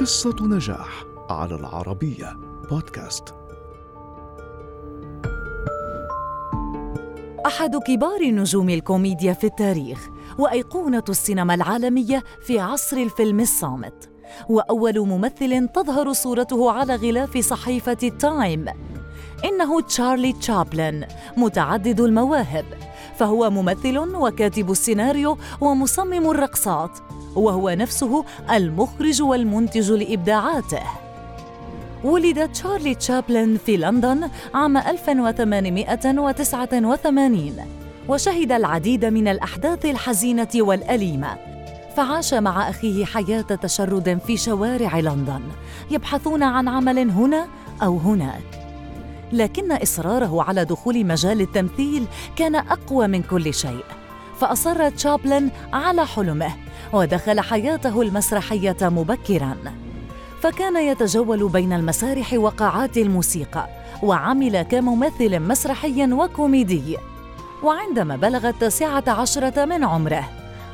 قصة نجاح على العربية بودكاست. أحد كبار نجوم الكوميديا في التاريخ وأيقونة السينما العالمية في عصر الفيلم الصامت وأول ممثل تظهر صورته على غلاف صحيفة التايم إنه تشارلي تشابلن متعدد المواهب فهو ممثل وكاتب السيناريو ومصمم الرقصات وهو نفسه المخرج والمنتج لإبداعاته. ولد تشارلي تشابلن في لندن عام 1889 وشهد العديد من الأحداث الحزينة والأليمة. فعاش مع أخيه حياة تشرد في شوارع لندن يبحثون عن عمل هنا أو هناك. لكن إصراره على دخول مجال التمثيل كان أقوى من كل شيء. فأصر تشابلن على حلمه ودخل حياته المسرحية مبكراً. فكان يتجول بين المسارح وقاعات الموسيقى وعمل كممثل مسرحي وكوميدي. وعندما بلغ التاسعة عشرة من عمره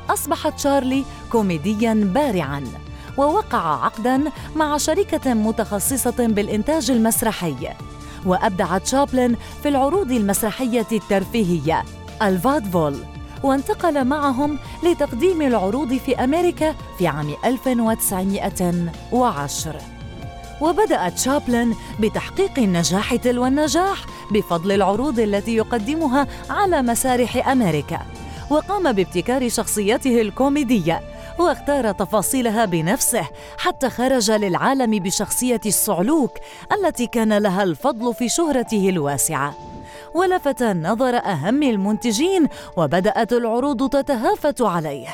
أصبح تشارلي كوميديا بارعا ووقع عقدا مع شركة متخصصة بالإنتاج المسرحي. وأبدع تشابلن في العروض المسرحية الترفيهية الفادفول وانتقل معهم لتقديم العروض في أمريكا في عام 1910 وبدأ تشابلن بتحقيق النجاح تلو النجاح بفضل العروض التي يقدمها على مسارح أمريكا وقام بابتكار شخصيته الكوميدية واختار تفاصيلها بنفسه حتى خرج للعالم بشخصية الصعلوك التي كان لها الفضل في شهرته الواسعة. ولفت نظر أهم المنتجين وبدأت العروض تتهافت عليه.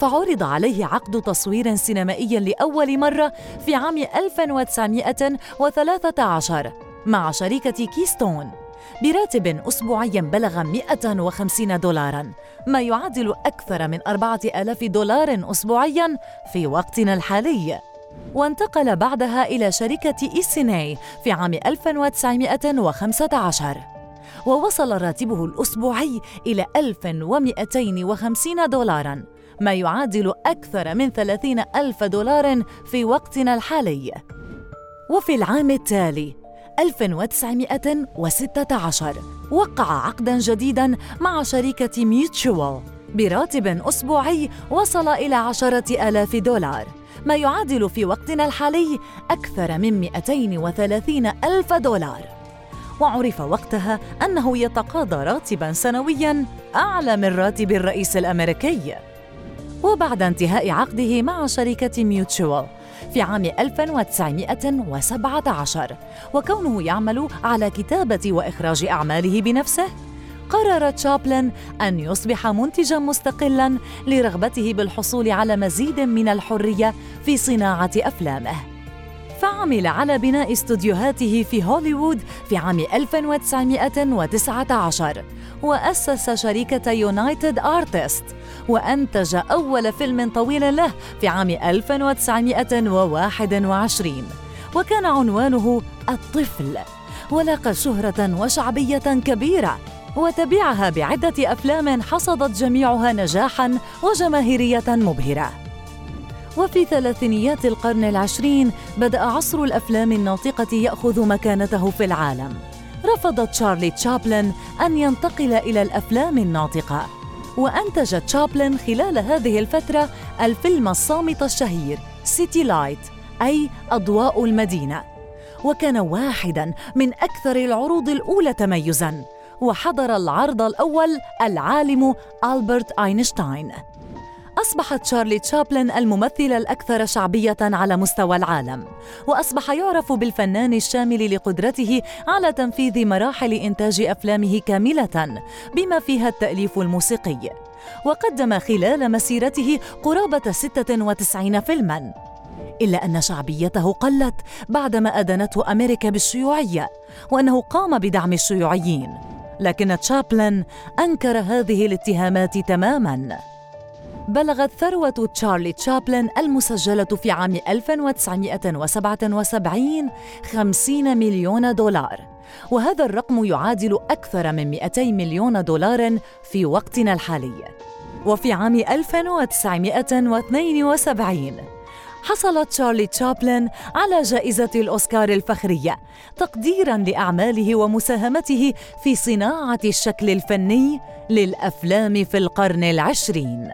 فعرض عليه عقد تصوير سينمائي لأول مرة في عام 1913 مع شركة كيستون. براتب أسبوعي بلغ 150 دولارا ما يعادل أكثر من 4000 دولار أسبوعيا في وقتنا الحالي. وانتقل بعدها إلى شركة إيساناي في عام 1915 ووصل راتبه الأسبوعي إلى 1250 دولارا ما يعادل أكثر من 30 ألف دولار في وقتنا الحالي. وفي العام التالي 1916 وقع عقدا جديدا مع شركة ميوتشوال براتب أسبوعي وصل إلى عشرة آلاف دولار. ما يعادل في وقتنا الحالي أكثر من 230 ألف دولار. وعرف وقتها أنه يتقاضى راتبا سنويا أعلى من راتب الرئيس الأمريكي. وبعد انتهاء عقده مع شركة ميوتشوال في عام 1917 وكونه يعمل على كتابة وإخراج أعماله بنفسه قرر تشابلن أن يصبح منتجا مستقلا لرغبته بالحصول على مزيد من الحرية في صناعة أفلامه. فعمل على بناء استوديوهاته في هوليوود في عام 1919 وأسس شركة يونايتد آرتست وأنتج أول فيلم طويل له في عام 1921 وكان عنوانه الطفل. ولقى شهرة وشعبية كبيرة. وتبعها بعدة أفلام حصدت جميعها نجاحاً وجماهيرية مبهرة. وفي ثلاثينيات القرن العشرين بدأ عصر الأفلام الناطقة يأخذ مكانته في العالم. رفض تشارلي تشابلن أن ينتقل إلى الأفلام الناطقة وأنتج تشابلن خلال هذه الفترة الفيلم الصامت الشهير City Lights أي أضواء المدينة. وكان واحدا من أكثر العروض الأولى تميزاً وحضر العرض الأول العالم ألبرت أينشتاين. أصبح تشارلي تشابلن الممثل الأكثر شعبية على مستوى العالم وأصبح يعرف بالفنان الشامل لقدرته على تنفيذ مراحل إنتاج أفلامه كاملة بما فيها التأليف الموسيقي. وقدم خلال مسيرته قرابة 96 فيلماً. إلا أن شعبيته قلت بعدما أدنته أمريكا بالشيوعية وأنه قام بدعم الشيوعيين. لكن تشابلن أنكر هذه الاتهامات تماماً. بلغت ثروة تشارلي تشابلن المسجلة في عام 1977 50 مليون دولار. وهذا الرقم يعادل أكثر من 200 مليون دولار في وقتنا الحالي. وفي عام 1972 حصل تشارلي تشابلن على جائزة الأوسكار الفخرية تقديراً لأعماله ومساهمته في صناعة الشكل الفني للأفلام في القرن العشرين.